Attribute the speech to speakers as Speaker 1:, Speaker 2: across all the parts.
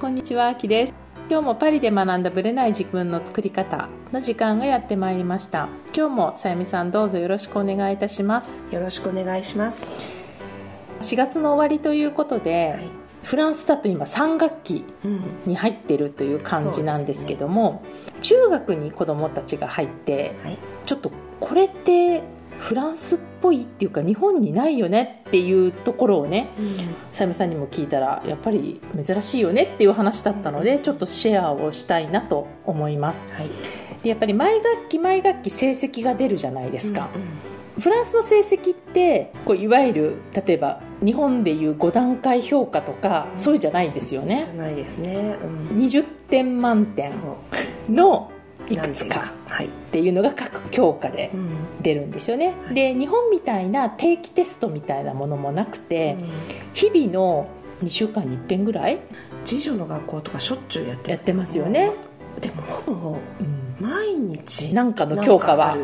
Speaker 1: こんにちは、あきです。今日もパリで学んだブレない自分の作り方の時間がやってまいりました。今日もさゆみさんどうぞよろしくお願いいたします。
Speaker 2: よろしくお願いします。
Speaker 1: 4月の終わりということで、
Speaker 2: はい。
Speaker 1: フランスだと今3学期
Speaker 2: うん。
Speaker 1: に入ってるという感じなんですけども、中学に子どもたちが入って
Speaker 2: はい。
Speaker 1: ちょっとこれってフランスっぽいっていうか日本にないよねっていうところをね
Speaker 2: うん。
Speaker 1: さゆみさんにも聞いたらやっぱり珍しいよねっていう話だったのでちょっとシェアをしたいなと思います
Speaker 2: はい。
Speaker 1: でやっぱり毎学期毎学期成績が出るじゃないですか、
Speaker 2: うん
Speaker 1: フランスの成績ってこういわゆる例えば日本でいう5段階評価とか
Speaker 2: うん
Speaker 1: そういうじゃないんですよ
Speaker 2: じ
Speaker 1: ね
Speaker 2: ゃないですね。うん。
Speaker 1: 20点満点。のいくつか。
Speaker 2: はい。
Speaker 1: っていうのが各教科で
Speaker 2: うん。
Speaker 1: 出るんですよね、
Speaker 2: はい
Speaker 1: で日本みたいな定期テストみたいなものもなくて、
Speaker 2: うん
Speaker 1: 日々の2週間に1遍ぐらい？
Speaker 2: 次女の学校とかしょっちゅうやって
Speaker 1: やってますよね。
Speaker 2: でもほぼ
Speaker 1: うん
Speaker 2: 毎日
Speaker 1: なんかの教科は。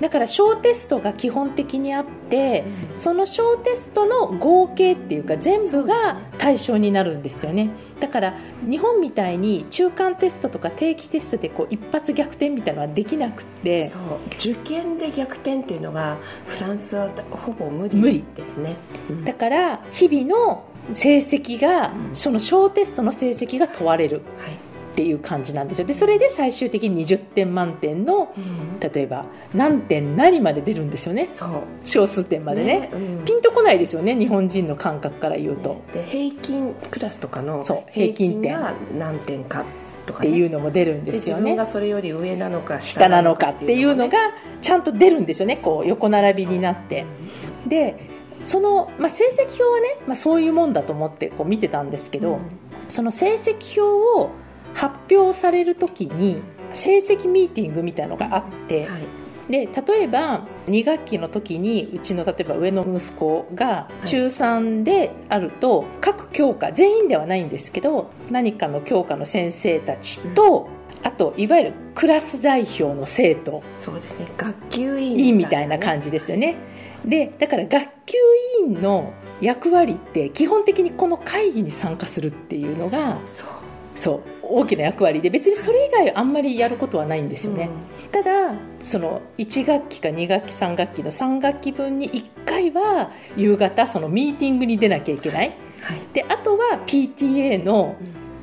Speaker 1: だから小テストが基本的にあって、その小テストの合計っていうか全部が対象になるんですよね。だから日本みたいに中間テストとか定期テストでこう一発逆転みたいなのはできなくって
Speaker 2: 受験で逆転っていうのがフランスはほぼ無理
Speaker 1: 無理
Speaker 2: ですね。うん。
Speaker 1: だから日々の成績が、
Speaker 2: うん。
Speaker 1: その小テストの成績が問われる。
Speaker 2: はい。
Speaker 1: っていう感じなんですよ。でそれで最終的に20点満点の
Speaker 2: うん。
Speaker 1: 例えば何点何まで出るんですよね。
Speaker 2: そう。
Speaker 1: 小数点までね。
Speaker 2: うん。
Speaker 1: ピンとこないですよね日本人の感覚から言うと、
Speaker 2: で平均クラスとかの
Speaker 1: 平均点。
Speaker 2: が何点かとか、
Speaker 1: って
Speaker 2: ね、
Speaker 1: いうのも出るん
Speaker 2: で
Speaker 1: ですよね。
Speaker 2: 自分がそれより上なのか
Speaker 1: 下なのかっていうの
Speaker 2: ね
Speaker 1: がちゃんと出るんですよね。こう横並びになって。でその、まあ、成績表はね、まあ、そういうもんだと思ってこう見てたんですけど、その成績表を発表される時に成績ミーティングみたいのがあって、
Speaker 2: はい。
Speaker 1: で例えば2学期の時にうちの例えば上の息子が中3であると、各教科全員ではないんですけど何かの教科の先生たちと、あといわゆるクラス代表の生徒。
Speaker 2: そうですね。学級委員
Speaker 1: みたいな感じですよね。でだから学級委員の役割って基本的にこの会議に参加するっていうのが
Speaker 2: そう。
Speaker 1: そう大きな役割で別にそれ以外あんまりやることはないんですよね。ただその1学期か2学期3学期の3学期分に1回は夕方そのミーティングに出なきゃいけない。
Speaker 2: はい。
Speaker 1: であとは PTA の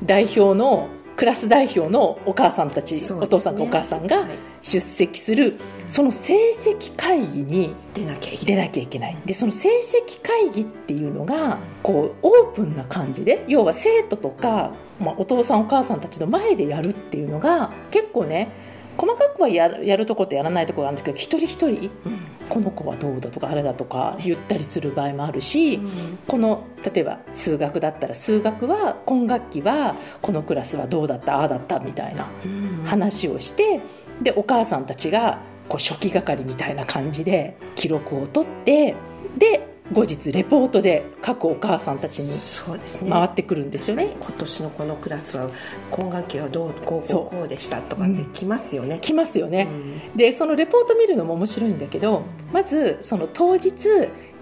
Speaker 1: 代表のクラス代表のお母さんたち、
Speaker 2: ね。
Speaker 1: お父さんかお母さんが
Speaker 2: はい
Speaker 1: 出席するその成績会議に
Speaker 2: 出なきゃいけ
Speaker 1: 出
Speaker 2: ない。
Speaker 1: なきゃいけないでその成績会議っていうのがこうオープンな感じで要は生徒とか、まあ、お父さんお母さんたちの前でやるっていうのが結構ね細かくはやるやるとことやらないとこがあるんですけど一人一人この子はどうだとかあれだとか言ったりする場合もあるし、この例えば数学だったら数学は今学期はこのクラスはどうだったああだったみたいな話をしてでお母さんたちがこう初期係みたいな感じで記録を取ってで後日レポートで各お母さんたちに
Speaker 2: そうですね。
Speaker 1: 回ってくるんですよね。
Speaker 2: 今年のこのクラスは今学期はどうこうこうこうでしたとかってきますよね、
Speaker 1: 来ますよね、
Speaker 2: うん。
Speaker 1: でそのレポート見るのも面白いんだけどまずその当日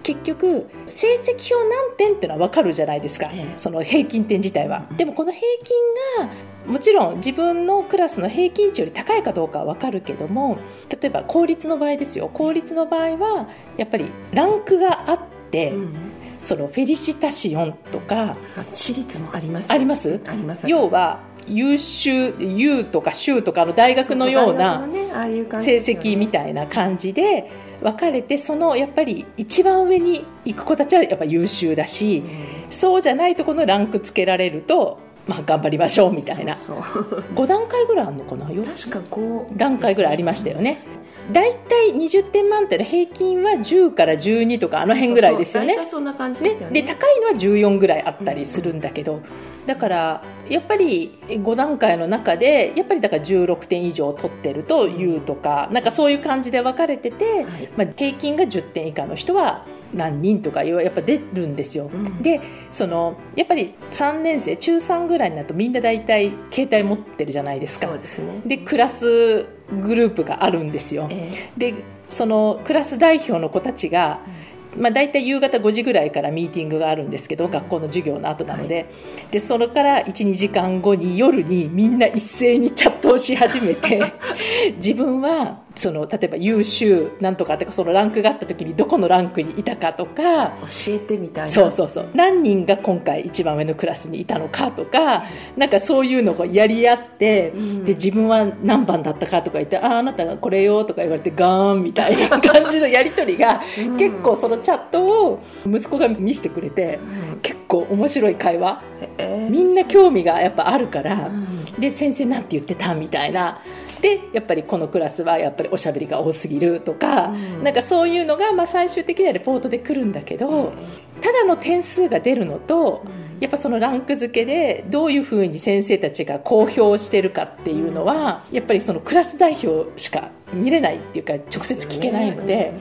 Speaker 1: 結局成績表何点っていうのは分かるじゃないですか、
Speaker 2: ええ。
Speaker 1: その平均点自体は。でもこの平均がもちろん自分のクラスの平均値より高いかどうかは分かるけども例えば公立の場合ですよ。公立の場合はやっぱりランクがあって、
Speaker 2: うん。
Speaker 1: そのフェリシタシオンとか
Speaker 2: 私立もあります。
Speaker 1: あります？
Speaker 2: あります。
Speaker 1: 要は優秀 U とか州とかの大学のような成績みたいな感じで分かれてそのやっぱり一番上に行く子たちはやっぱ優秀だしそうじゃないところのランクつけられると、まあ、頑張りましょうみたいな。
Speaker 2: そうそう。
Speaker 1: 5段階ぐらいあるのかな？よ
Speaker 2: 確か5
Speaker 1: 段階ぐらいありましたよね大体20点満点の平均は10から12とかあの辺ぐらいですよね。
Speaker 2: そうそうそうそんな感じですよね。
Speaker 1: で高いのは14ぐらいあったりするんだけど、だからやっぱり5段階の中でやっぱりだから16点以上取ってると U とか、なんかそういう感じで分かれてて、
Speaker 2: はい。
Speaker 1: まあ、平均が10点以下の人は何人とかやっぱ出るんですよ、
Speaker 2: うん。
Speaker 1: でそのやっぱり3年生中3ぐらいになるとみんな大体携帯持ってるじゃないですか。
Speaker 2: ですね。
Speaker 1: でクラスグループがあるんですよ。
Speaker 2: え
Speaker 1: でそのクラス代表の子たちがまあ、大体夕方5時ぐらいからミーティングがあるんですけど学校の授業の後なので,、でそれから12時間後に夜にみんな一斉にチャットをし始めて 自分はその例えば優秀なんとかとかそのランクがあった時にどこのランクにいたかとか
Speaker 2: 教えてみたいな。
Speaker 1: そうそうそう。何人が今回一番上のクラスにいたのかとかなんかそういうのをやり合って、
Speaker 2: うん。
Speaker 1: で自分は何番だったかとか言って「あああなたがこれよ」とか言われてガーンみたいな感じのやり取りが、
Speaker 2: うん。
Speaker 1: 結構そのチャットを息子が見せてくれて
Speaker 2: うん。
Speaker 1: 結構面白い会話。
Speaker 2: えー。
Speaker 1: みんな興味がやっぱあるから。
Speaker 2: うん。
Speaker 1: で先生なんて言ってたみたいなでやっぱりこのクラスはやっぱりおしゃべりが多すぎるとか、
Speaker 2: うん。
Speaker 1: なんかそういうのがまあ最終的にはレポートで来るんだけど、ただの点数が出るのとやっぱそのランク付けでどういうふうに先生たちが公表してるかっていうのは、やっぱりそのクラス代表しか見れないっていうか直接聞けないので、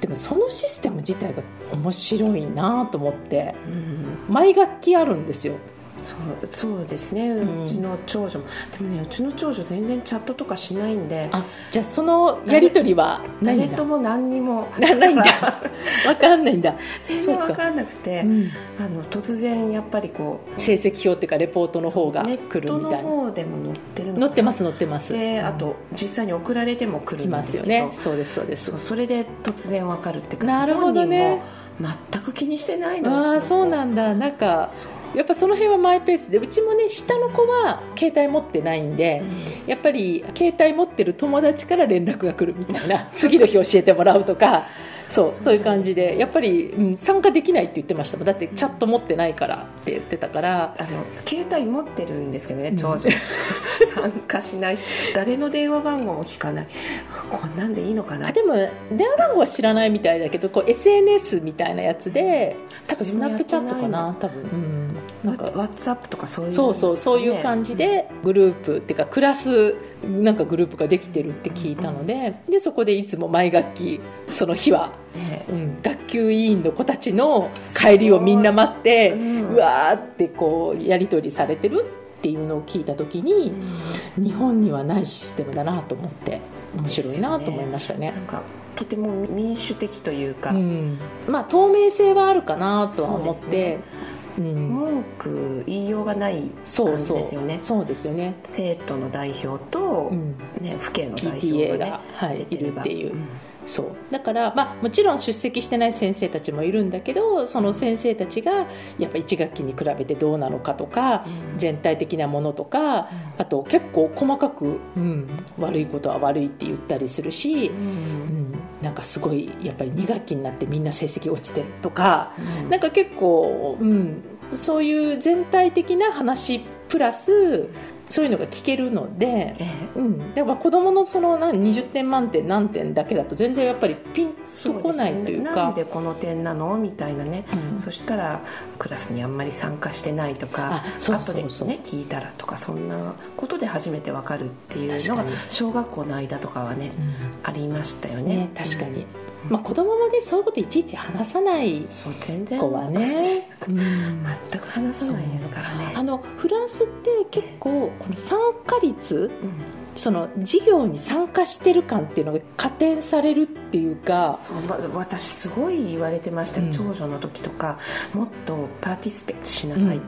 Speaker 1: でもそのシステム自体が面白いなと思って
Speaker 2: うん。
Speaker 1: 毎学期あるんですよ
Speaker 2: そうそうですね、うん。ちの長女も。でもねうちの長女全然チャットとかしないんで。
Speaker 1: あじゃあそのやり取りは
Speaker 2: 誰とも何にも。
Speaker 1: なないんだ。わかんないんだ。
Speaker 2: 全
Speaker 1: そうか。
Speaker 2: 然分かんなくて、
Speaker 1: うん。
Speaker 2: あの突然やっぱりこう
Speaker 1: 成績表っていうかレポートの方が
Speaker 2: ネ
Speaker 1: 来るみたいな。
Speaker 2: 方でも載ってるの
Speaker 1: 載ってます載ってます。
Speaker 2: であと実際に送られても来るんです
Speaker 1: よね。そうですそうです。
Speaker 2: そうそれで突然わかるって感じ。
Speaker 1: なるほどね。
Speaker 2: 全く気にしてないの
Speaker 1: ああそう
Speaker 2: ん
Speaker 1: なんだ。なんかやっぱその辺はマイペースでうちもね下の子は携帯持ってないんで、やっぱり携帯持ってる友達から連絡が来るみたいな 次の日教えてもらうとかそうそういう感じでやっぱり、うん、参加できないって言ってましたもん。だってチャット持ってないからって言ってたから。
Speaker 2: あの携帯持ってるんですけどね
Speaker 1: うん。
Speaker 2: 長女、参加しないし誰の電話番号も聞かない。こんなんでいいのかな？
Speaker 1: あでも電話番号は知らないみたいだけどこう SNS みたいなやつで多分スナップチャットかな？多分、うん、なんか
Speaker 2: ワッツアップとかそういう
Speaker 1: そうそうそういう感
Speaker 2: じ
Speaker 1: じでグループっていうかクラスなんかグループができてるって聞いたのででそこでいつも毎学期その日は、
Speaker 2: ね
Speaker 1: うん、学級委員の子たちの帰りをみんな待って
Speaker 2: うん。
Speaker 1: うわーってこうやり取りされてるっていうのを聞いた時に日本にはないシステムだなと思って面白いなと思いましたね。
Speaker 2: なんかとても民主的というか、
Speaker 1: うん、まあ透明性はあるかなとは思って。
Speaker 2: ね。
Speaker 1: うん、
Speaker 2: 文句言いようがない感じですよね。
Speaker 1: そうですよね、
Speaker 2: 生徒の代表と、
Speaker 1: うん、
Speaker 2: ね、府警の代表が,、ね
Speaker 1: が、はい、いるっていう、
Speaker 2: ん
Speaker 1: そう。だから、まあ、もちろん出席してない先生たちもいるんだけどその先生たちがやっぱ1学期に比べてどうなのかとか、
Speaker 2: うん。
Speaker 1: 全体的なものとか、あと結構細かく、うん、悪いことは悪いって言ったりするし、うん、なんかすごいやっぱり2学期になってみんな成績落ちてるとか、
Speaker 2: うん。
Speaker 1: なんか結構、うん、そういう全体的な話プラスそういうのが聞けるので。
Speaker 2: え
Speaker 1: うん、だから子供のその何20点満点何点だけだと全然やっぱりピン
Speaker 2: え
Speaker 1: とこないという
Speaker 2: なん
Speaker 1: か
Speaker 2: でこの点なの？みたいなね、
Speaker 1: うん。
Speaker 2: そしたらクラスにあんまり参加してないとか
Speaker 1: あそうそうそう。
Speaker 2: 後でね聞いたらとかそんなことで初めてわかるっていうのが小学校の間とかはねありましたよね。
Speaker 1: ね確かに、まあ、子供もねそういうこといちいち話さない子はね、うん。
Speaker 2: 全く話さないですからね。
Speaker 1: あのフランスって結構この参加率
Speaker 2: うん。
Speaker 1: その授業に参加してる感っていうのが加点されるっていうか
Speaker 2: そうま私すごい言われてましたよ、
Speaker 1: うん。
Speaker 2: 長女の時とかもっとパーティスペートしなさい、
Speaker 1: うん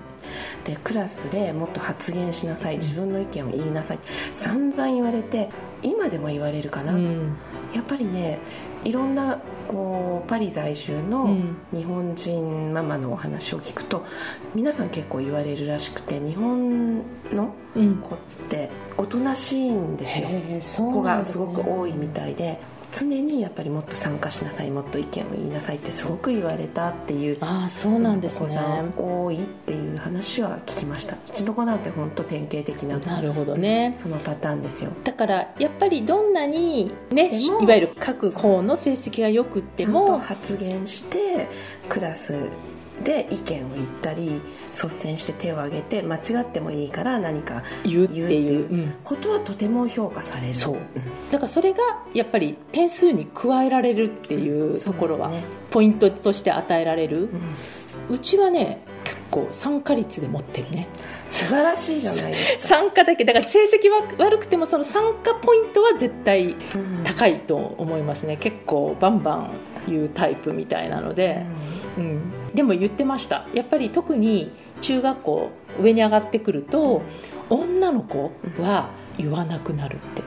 Speaker 2: でクラスでもっと発言しなさい自分の意見を言いなさい散々言われて今でも言われるかな、
Speaker 1: うん。
Speaker 2: やっぱりねいろんなこうパリ在住
Speaker 1: う
Speaker 2: の
Speaker 1: ん。
Speaker 2: 日本人ママのお話を聞くと皆さん結構言われるらしくて日本の
Speaker 1: うん。
Speaker 2: 子っておとなしいんですよ。
Speaker 1: う
Speaker 2: 子が
Speaker 1: す
Speaker 2: ごく多いみたいで常にやっぱりもっと参加しなさいもっと意見を言いなさいってすごく言われたっていう
Speaker 1: ああそうなんです
Speaker 2: お子さ
Speaker 1: ね
Speaker 2: ん多いっていう話は聞きました。うちの子なんて本当典型的な
Speaker 1: なるほどね。
Speaker 2: そのパターンですよ。
Speaker 1: だからやっぱりどんなにねいわゆる各校の成績がよくっても
Speaker 2: 発言してクラスで意見を言ったり率先して手を挙げて間違ってもいいから何か
Speaker 1: 言うっていう。
Speaker 2: ことはとても評価される。
Speaker 1: そう。だからそれがやっぱり点数に加えられるっていうところはポイントとして与えられる。
Speaker 2: うん。
Speaker 1: うちはね結構参加率で持ってるね。
Speaker 2: 素晴らしいじゃないですか、
Speaker 1: 参加だけだから成績は悪くてもその参加ポイントは絶対
Speaker 2: うん。
Speaker 1: 高いと思いますね。結構バンバンいうタイプみたいなので、うん、でも言ってました。やっぱり特に中学校上に上がってくると女の子は言わなくなるって。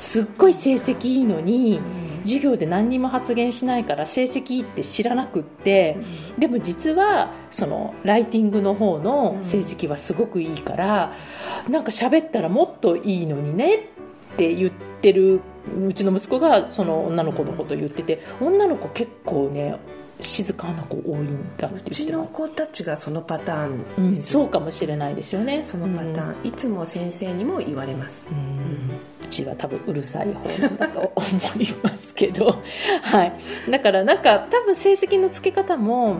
Speaker 1: すっごい成績いいのに授業で何にも発言しないから成績いいって知らなくってでも実はそのライティングの方の成績はすごくいいからなんか喋ったらもっといいのにねって言ってるうちの息子がその女の子のことを言ってて女の子結構ね静かな子多いんだって
Speaker 2: う
Speaker 1: 言ってま
Speaker 2: ちの子たちがそのパターン
Speaker 1: うん、そうかもしれないですよね。
Speaker 2: そのパターン、いつも先生にも言われます。
Speaker 1: うん、うちは多分うるさい方だと思いますけど。はい。だからなんか多分成績の付け方も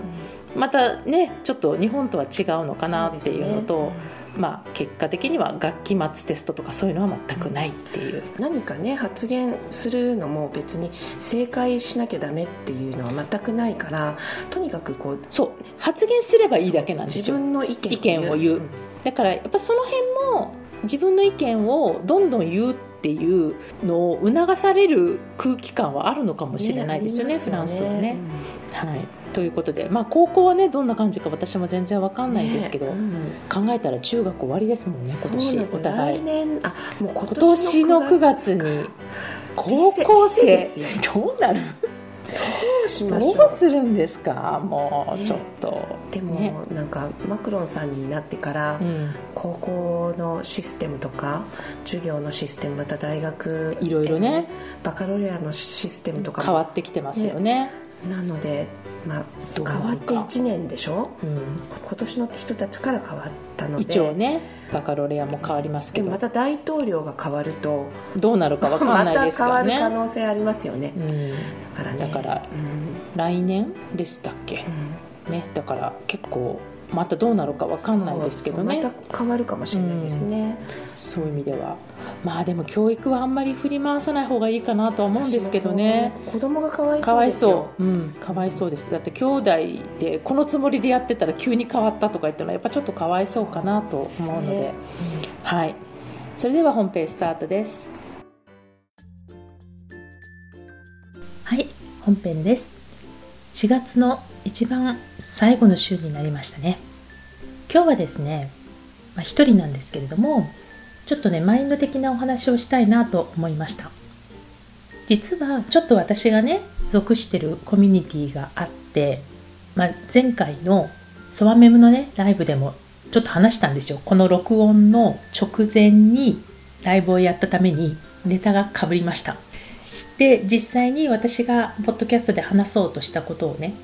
Speaker 1: またねちょっと日本とは違うのかなっていうのとまあ結果的には学期末テストとかそういうのは全くないっていう、
Speaker 2: 何かね発言するのも別に正解しなきゃダメっていうのは全くないからとにかくこう
Speaker 1: そう発言すればいいだけなんです
Speaker 2: 自
Speaker 1: よ
Speaker 2: 分の意見
Speaker 1: 意見を言う。だからやっぱその辺も自分の意見をどんどん言うっていうのを促される空気感はあるのかもしれないですよねフランスはね。はい、ということで、まあ、高校はねどんな感じか私も全然わかんないんですけど、考えたら中学終わりですもんね今年。お互い。
Speaker 2: 来年あもう今
Speaker 1: 今年の9月に高校生。どうなる？
Speaker 2: どうしましょう。
Speaker 1: どうするんですか？もうちょっと、
Speaker 2: でも、
Speaker 1: ね。
Speaker 2: なんかマクロンさんになってから、
Speaker 1: うん、
Speaker 2: 高校のシステムとか授業のシステムまた大学
Speaker 1: いろいろね。
Speaker 2: バカロレアのシステムとかも
Speaker 1: 変わってきてますよね。
Speaker 2: なので、まあ、変わって1年でしょ？
Speaker 1: うん。
Speaker 2: 今年の人たちから変わったので。
Speaker 1: 一応ねバカロレアも変わりますけど。
Speaker 2: また大統領が変わると
Speaker 1: どうなるかわか
Speaker 2: また
Speaker 1: んないですか
Speaker 2: 変わる可
Speaker 1: らね、
Speaker 2: 能性ありますよね、
Speaker 1: うん、
Speaker 2: だからね。
Speaker 1: だから
Speaker 2: うん。
Speaker 1: 来年でしたっけ？
Speaker 2: うん
Speaker 1: ねだから結構またどうなるかわかんないですけどね。
Speaker 2: また変わるかもしれないですね、
Speaker 1: そういう意味では。まあでも教育はあんまり振り回さない方がいいかなとは思うんですけどね。
Speaker 2: 子供がかわいそう
Speaker 1: かわい
Speaker 2: ですよ
Speaker 1: そう、うん、かわいそうです。だって兄弟でこのつもりでやってたら急に変わったとか言ってのはやっぱちょっとかわいそうかなと思うので、
Speaker 2: ね。
Speaker 1: はい。それでは本編スタートです。はい本編です。4月の一番最後の週になりましたね。今日はですね、まあ、一人なんですけれどもちょっとねマインド的なお話をしたいなと思いました。実はちょっと私がね属してるコミュニティがあって、まあ、前回のソワメムのねライブでもちょっと話したんですよ。この録音の直前にライブをやったためにネタがかぶりました。で実際に私がポッドキャストで話そうとしたことをね、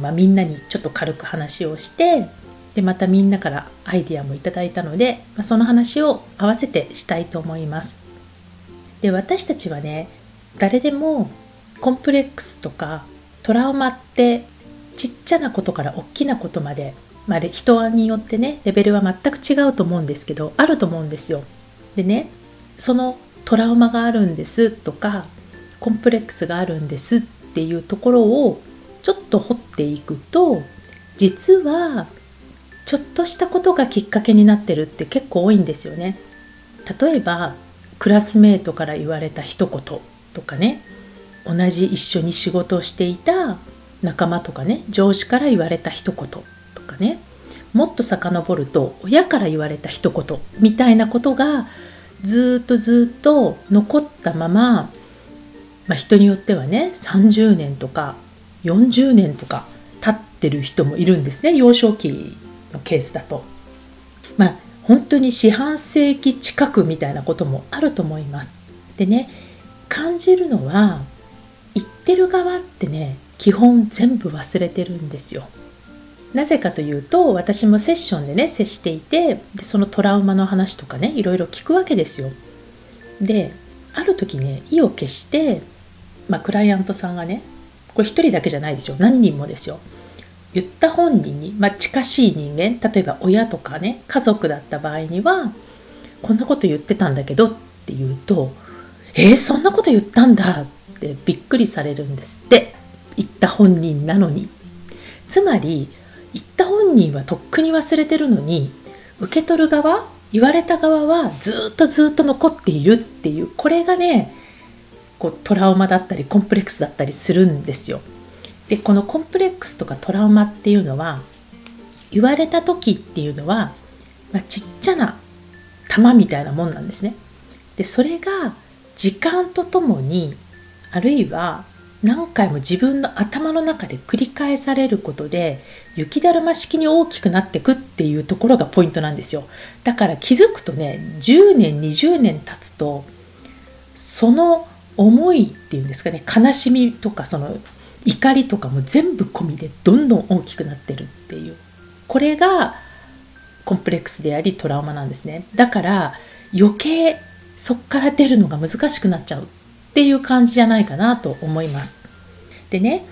Speaker 1: まあ、みんなにちょっと軽く話をしてでまたみんなからアイディアもいただいたので、まあ、その話を合わせてしたいと思います。で私たちはね誰でもコンプレックスとかトラウマってちっちゃなことから大きなことまで、まあ、人によってねレベルは全く違うと思うんですけどあると思うんですよ。でねそのトラウマがあるんですとかコンプレックスがあるんですっていうところをちょっと掘っていくと実はちょっとしたことがきっかけになってるって結構多いんですよね。例えばクラスメートから言われた一言とかね。同じ一緒に仕事をしていた仲間とかね。上司から言われた一言とかね。もっと遡ると親から言われた一言みたいなことがずっとずっと残ったまま、まあ、人によってはね30年とか40年とか経ってる人もいるんですね幼少期のケースだと。まあ本当に四半世紀近くみたいなこともあると思います。でね感じるのは言ってる側ってね基本全部忘れてるんですよ。なぜかというと私もセッションでね接していてでそのトラウマの話とかねいろいろ聞くわけですよ。である時ね意を決して、まあ、クライアントさんがねこれ一人だけじゃないですよ。何人もですよ。言った本人に、まあ、近しい人間例えば親とかね家族だった場合にはこんなこと言ってたんだけどって言うと「えー、そんなこと言ったんだ」ってびっくりされるんですって。言った本人なのに。つまり言った本人はとっくに忘れてるのに受け取る側言われた側はずっとずっと残っているっていうこれがねこうトラウマだったりコンプレックスだったりするんですよでこのコンプレックスとかトラウマっていうのは言われた時っていうのは、まあ、ちっちゃな玉みたいなもんなんですね。でそれが時間とともにあるいは何回も自分の頭の中で繰り返されることで雪だるま式に大きくなってくっていうところがポイントなんですよだから気づくとね10年20年経つとその思いっていうんですかね。悲しみとかその怒りとかも全部込みでどんどん大きくなってるっていう。これがコンプレックスでありトラウマなんですね。だから余計そっから出るのが難しくなっちゃうっていう感じじゃないかなと思います。でね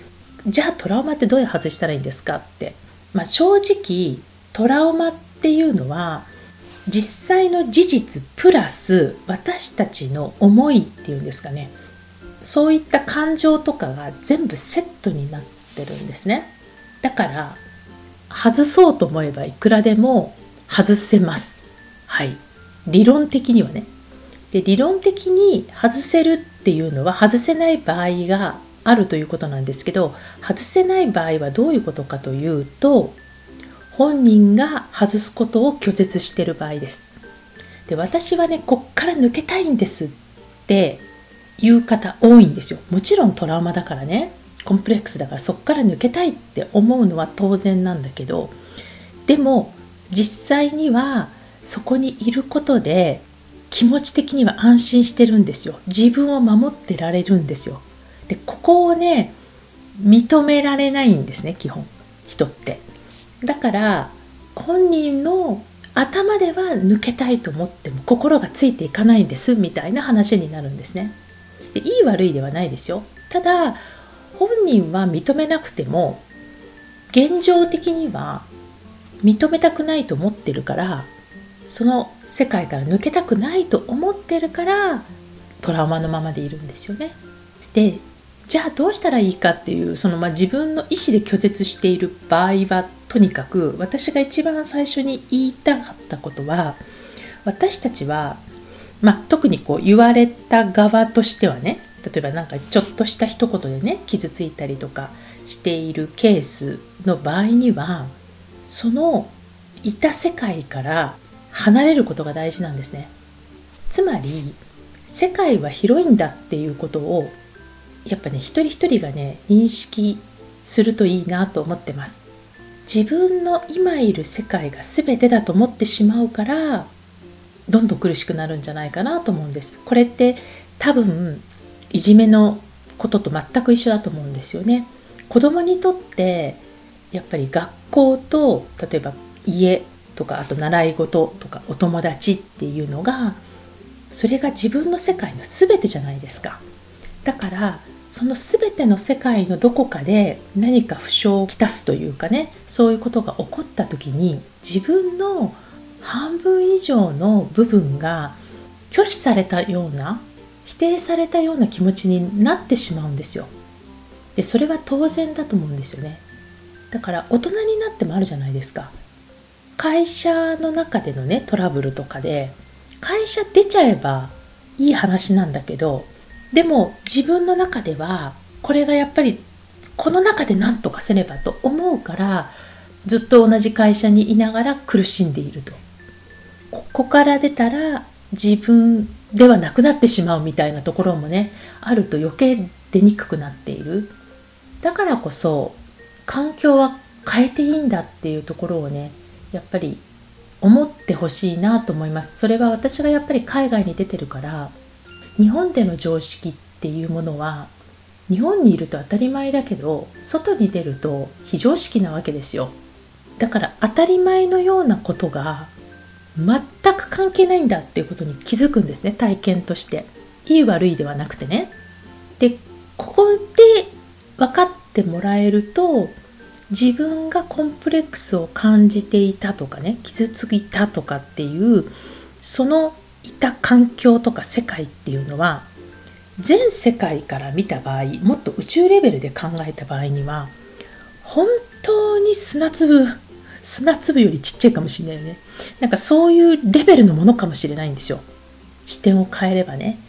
Speaker 1: じゃあトラウマってどうやって外したらいいんですかって、まあ、正直トラウマっていうのは実際の事実プラス私たちの思いっていうんですかね。そういった感情とかが全部セットになってるんですね。だから外そうと思えばいくらでも外せます。はい。理論的にはね。で理論的に外せるっていうのは外せない場合があるということなんですけど外せない場合はどういうことかというと本人が外すことを拒絶してる場合です。で私はねこっから抜けたいんですっていう方多いんですよ。もちろんトラウマだからね。コンプレックスだからそっから抜けたいって思うのは当然なんだけどでも実際にはそこにいることで気持ち的には安心してるんですよ。自分を守ってられるんですよ。でここをね認められないんですね基本。人って。だから本人の頭では抜けたいと思っても心がついていかないんですみたいな話になるんですねでいい悪いではないですよただ本人は認めなくても現状的には認めたくないと思ってるからその世界から抜けたくないと思ってるからトラウマのままでいるんですよね。でじゃあどうしたらいいかっていうその、まあ、自分の意思で拒絶している場合はとにかく私が一番最初に言いたかったことは私たちは、まあ、特にこう言われた側としてはね例えば何かちょっとした一言でね傷ついたりとかしているケースの場合にはそのいた世界から離れることが大事なんですね。つまり世界は広いんだっていうことをやっぱね一人一人がね認識するといいなと思ってます。自分の今いる世界が全てだと思ってしまうからどんどん苦しくなるんじゃないかなと思うんです。これって多分いじめのことと全く一緒だと思うんですよね。子供にとってやっぱり学校と例えば家とかあと習い事とかお友達っていうのがそれが自分の世界の全てじゃないですか。だからその全ての世界のどこかで何か負傷をきたすというかねそういうことが起こった時に自分の半分以上の部分が拒否されたような否定されたような気持ちになってしまうんですよ。でそれは当然だと思うんですよね。だから大人になってもあるじゃないですか。会社の中でのねトラブルとかで会社出ちゃえばいい話なんだけどでも自分の中ではこれがやっぱりこの中で何とかせねばと思うからずっと同じ会社にいながら苦しんでいると。ここから出たら自分ではなくなってしまうみたいなところもねあると余計出にくくなっている。だからこそ環境は変えていいんだっていうところをねやっぱり思ってほしいなと思います。それは私がやっぱり海外に出てるから日本での常識っていうものは日本にいると当たり前だけど外に出ると非常識なわけですよ。だから当たり前のようなことが全く関係ないんだっていうことに気づくんですね。体験として。いい悪いではなくてね。でここで分かってもらえると自分がコンプレックスを感じていたとかね傷ついたとかっていうそのいた環境とか世界っていうのは全世界から見た場合もっと宇宙レベルで考えた場合には本当に砂粒砂粒よりちっちゃいかもしれないよね。なんかそういうレベルのものかもしれないんですよ。視点を変えればね。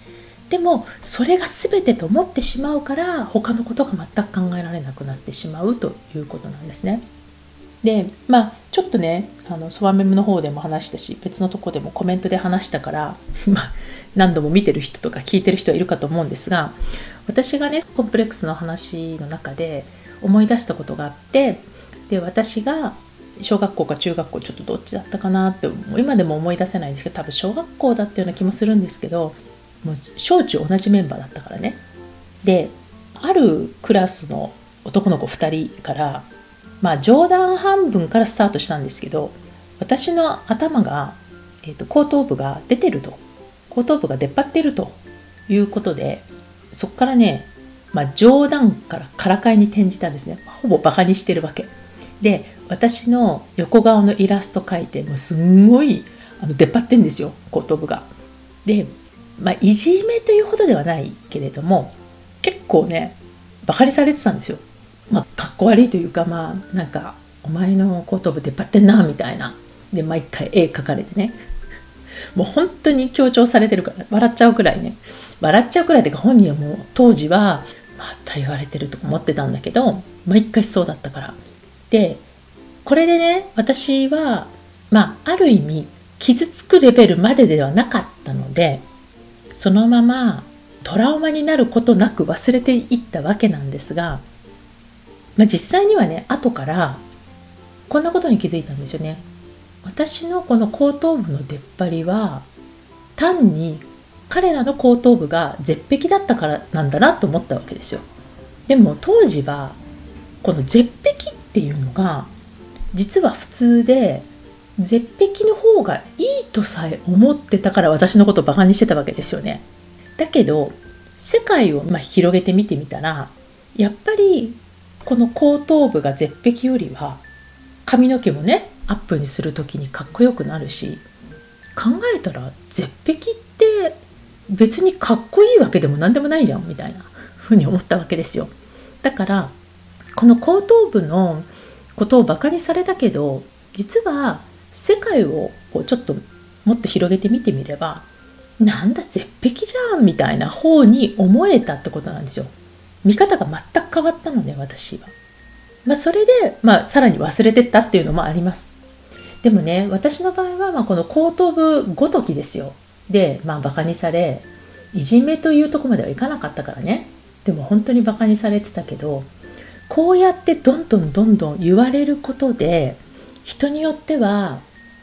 Speaker 1: でもそれが全てと思ってしまうから他のことが全く考えられなくなってしまうということなんですね。でまあちょっとねあのソワメムの方でも話したし別のとこでもコメントで話したから まあ何度も見てる人とか聞いてる人はいるかと思うんですが私がねコンプレックスの話の中で思い出したことがあってで私が小学校か中学校ちょっとどっちだったかなって今でも思い出せないんですけど多分小学校だったような気もするんですけどもう小中同じメンバーだったからね。であるクラスの男の子2人からまあ冗談半分からスタートしたんですけど私の頭が、えーと、後頭部が出てると。後頭部が出っ張ってるということでそこからね、まあ、冗談からからかいに転じたんですね。ほぼバカにしてるわけ。で私の横顔のイラスト描いてもうすんごいあの出っ張ってんですよ後頭部が。でまあいじめというほどではないけれども結構ねバカにされてたんですよ。まあ、かっこ悪いというかまあなんかお前の後頭部出っ張ってんなみたいな。で毎回絵描かれてね。もう本当に強調されてるから笑っちゃうくらいね。笑っちゃうくらいっていうか本人はもう当時はまた言われてると思ってたんだけど毎回そうだったから。でこれでね私はまあある意味傷つくレベルまでではなかったのでそのままトラウマになることなく忘れていったわけなんですがまあ、実際にはね後からこんなことに気づいたんですよね。私のこの後頭部の出っ張りは単に彼らの後頭部が絶壁だったからなんだなと思ったわけですよ。でも当時はこの絶壁っていうのが実は普通で絶壁の方がいいとさえ思ってたから私のことをバカにしてたわけですよね。だけど世界をま広げてみてみたらやっぱりこの後頭部が絶壁よりは髪の毛もねアップにする時にかっこよくなるし考えたら絶壁って別にかっこいいわけでも何でもないじゃんみたいなふうに思ったわけですよ。だからこの後頭部のことをバカにされたけど実は世界をこうちょっともっと広げてみてみればなんだ絶壁じゃんみたいな方に思えたってことなんですよ。見方が全く変わったので私は。まあ、それで、まあ、さらに忘れてったっていうのもあります。でもね、私の場合は、まあ、この後頭部ごときですよ。で、まあ、バカにされ、いじめというとこまではいかなかったからね。でも本当にバカにされてたけど、こうやってどんどんどんどん言われることで、人によっては、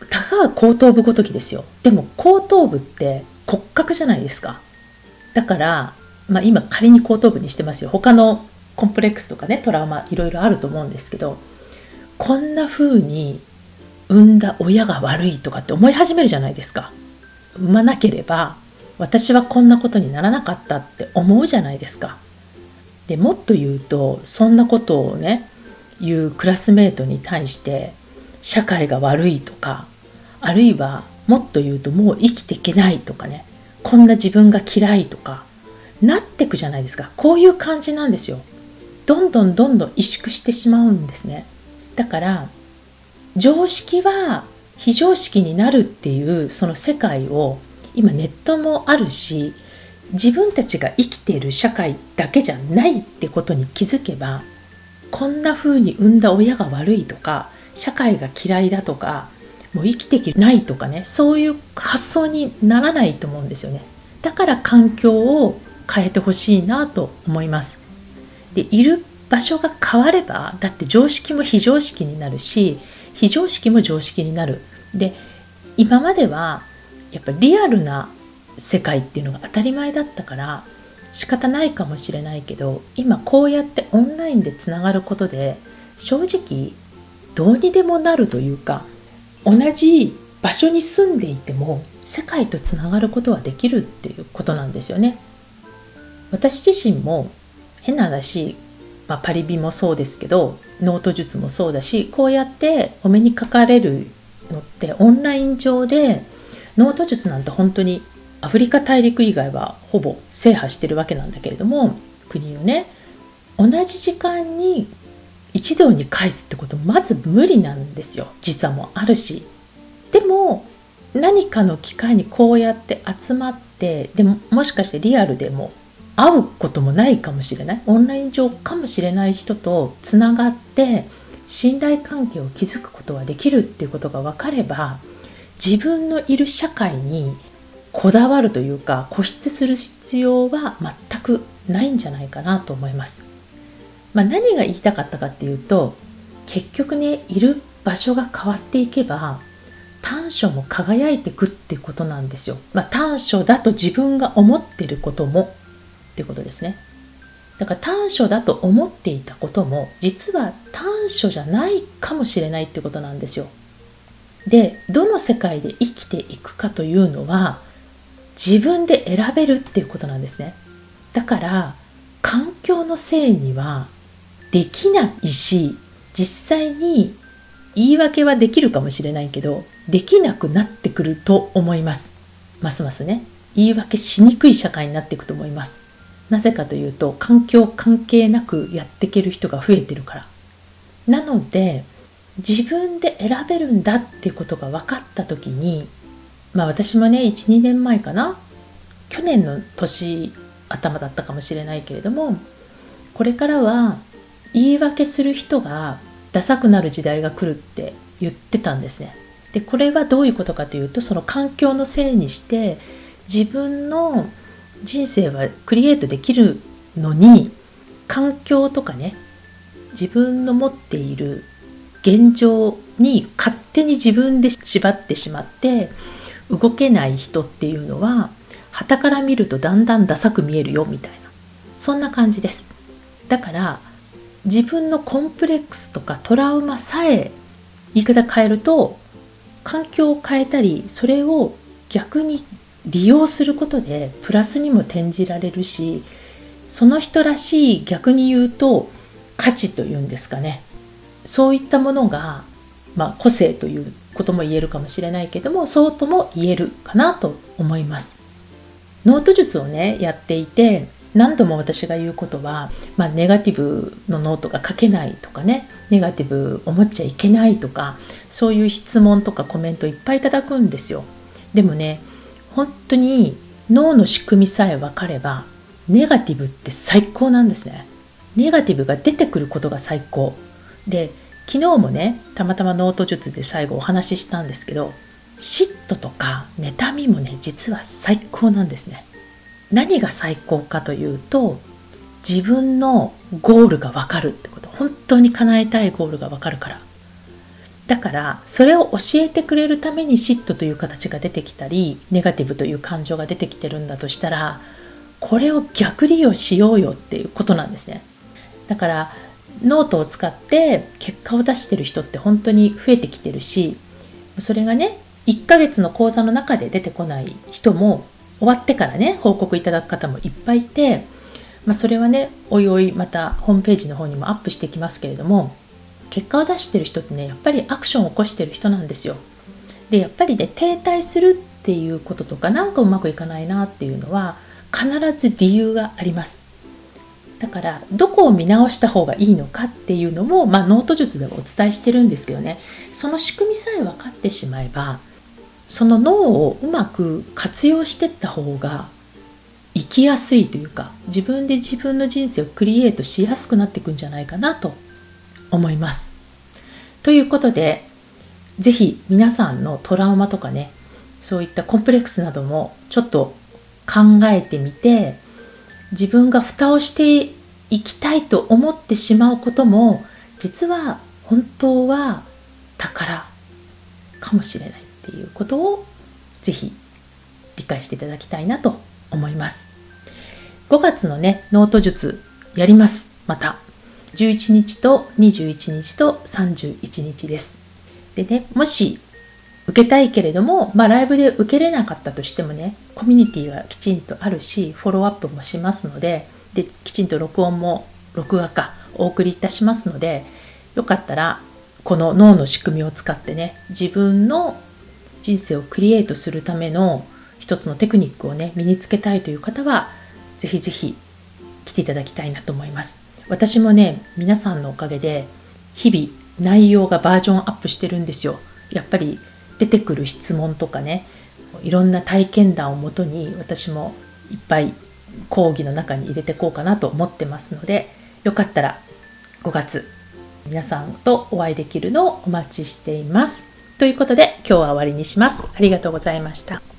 Speaker 1: たかが後頭部ごときですよ。でも後頭部って骨格じゃないですか。だから、まあ、今仮に後頭部にしてますよ。他のコンプレックスとかねトラウマいろいろあると思うんですけどこんな風に産んだ親が悪いとかって思い始めるじゃないですか。産まなければ私はこんなことにならなかったって思うじゃないですか。でもっと言うとそんなことをね言うクラスメートに対して社会が悪いとかあるいはもっと言うともう生きていけないとかねこんな自分が嫌いとかなってくじゃないですか。こういう感じなんですよ。どんどんどんどん萎縮してしまうんですね。だから常識は非常識になるっていうその世界を今ネットもあるし自分たちが生きている社会だけじゃないってことに気づけばこんな風に産んだ親が悪いとか社会が嫌いだとかもう生きてきないとかねそういう発想にならないと思うんですよね。だから環境を変えてほしいなと思います。でいる場所が変わればだって常識も非常識になるし非常識も常識になる。で今まではやっぱリアルな世界っていうのが当たり前だったから仕方ないかもしれないけど今こうやってオンラインでつながることで正直どうにでもなるというか同じ場所に住んでいても世界とつながることはできるっていうことなんですよね。私自身も変な話、まあ、パリビもそうですけどノート術もそうだしこうやってお目にかかれるのってオンライン上でノート術なんて本当にアフリカ大陸以外はほぼ制覇してるわけなんだけれども国をね同じ時間に一堂に会すってことまず無理なんですよ。時差もうあるし。でも何かの機会にこうやって集まってでももしかしてリアルでも会うこともないかもしれないオンライン上かもしれない人とつながって信頼関係を築くことができるっていうことが分かれば自分のいる社会にこだわるというか固執する必要は全くないんじゃないかなと思います。まあ、何が言いたかったかっていうと結局ねいる場所が変わっていけば短所も輝いていくっていうことなんですよ。まあ、短所だと自分が思ってることもってことですね。だから短所だと思っていたことも実は短所じゃないかもしれないってことなんですよ。でどの世界で生きていくかというのは自分で選べるっていうことなんですね。だから環境のせいにはできないし実際に言い訳はできるかもしれないけどできなくなってくると思いますますますね言い訳しにくい社会になっていくと思いますなぜかというと環境関係なくやっていける人が増えてるから。なので自分で選べるんだっていうことが分かった時にまあ私もね12年前かな去年の年頭だったかもしれないけれどもこれからは言い訳する人がダサくなる時代が来るって言ってたんですね。でこれはどういうことかというとその環境のせいにして自分の人生はクリエイトできるのに環境とかね自分の持っている現状に勝手に自分で縛ってしまって動けない人っていうのは旗から見るとだんだんダサく見えるよみたいなそんな感じです。だから自分のコンプレックスとかトラウマさえ言い方変えると環境を変えたりそれを逆に利用することでプラスにも転じられるしその人らしい逆に言うと価値というんですかね。そういったものが、まあ、個性ということも言えるかもしれないけどもそうとも言えるかなと思います。ノート術をねやっていて何度も私が言うことは、まあ、ネガティブのノートが書けないとかねネガティブ思っちゃいけないとかそういう質問とかコメントいっぱいいただくんですよ。でもね本当に脳の仕組みさえ分かればネガティブって最高なんですね。ネガティブが出てくることが最高。で昨日もねたまたまノート術で最後お話ししたんですけど嫉妬とか妬みもね実は最高なんですね。何が最高かというと自分のゴールが分かるってこと。本当に叶えたいゴールが分かるから。だからそれを教えてくれるために嫉妬という形が出てきたりネガティブという感情が出てきてるんだとしたらこれを逆利用しようよっていうことなんですね。だからノートを使って結果を出してる人って本当に増えてきてるしそれがね1ヶ月の講座の中で出てこない人も終わってからね報告いただく方もいっぱいいて、まあ、それはねおいおいまたホームページの方にもアップしてきますけれども結果を出してる人ってねやっぱりアクションを起こしてる人なんですよ。でやっぱりね停滞するっていうこととか何かうまくいかないなっていうのは必ず理由があります。だからどこを見直した方がいいのかっていうのも、まあ、ノート術ではお伝えしてるんですけどねその仕組みさえ分かってしまえばその脳をうまく活用してった方が生きやすいというか自分で自分の人生をクリエイトしやすくなっていくんじゃないかなと思います。ということで、ぜひ皆さんのトラウマとかね、そういったコンプレックスなどもちょっと考えてみて、自分が蓋をしていきたいと思ってしまうことも、実は本当は宝かもしれないっていうことをぜひ理解していただきたいなと思います。5月のね、ノート術やります。また。11日と21日と31日です。でね、もし受けたいけれども、まあ、ライブで受けれなかったとしてもね、コミュニティがきちんとあるし、フォローアップもしますので、できちんと録音も、録画か、お送りいたしますので、よかったら、この脳の仕組みを使ってね、自分の人生をクリエイトするための一つのテクニックをね、身につけたいという方は、ぜひぜひ来ていただきたいなと思います。私もね皆さんのおかげで日々内容がバージョンアップしてるんですよやっぱり出てくる質問とかねいろんな体験談をもとに私もいっぱい講義の中に入れてこうかなと思ってますのでよかったら5月皆さんとお会いできるのをお待ちしています。ということで今日は終わりにします。ありがとうございました。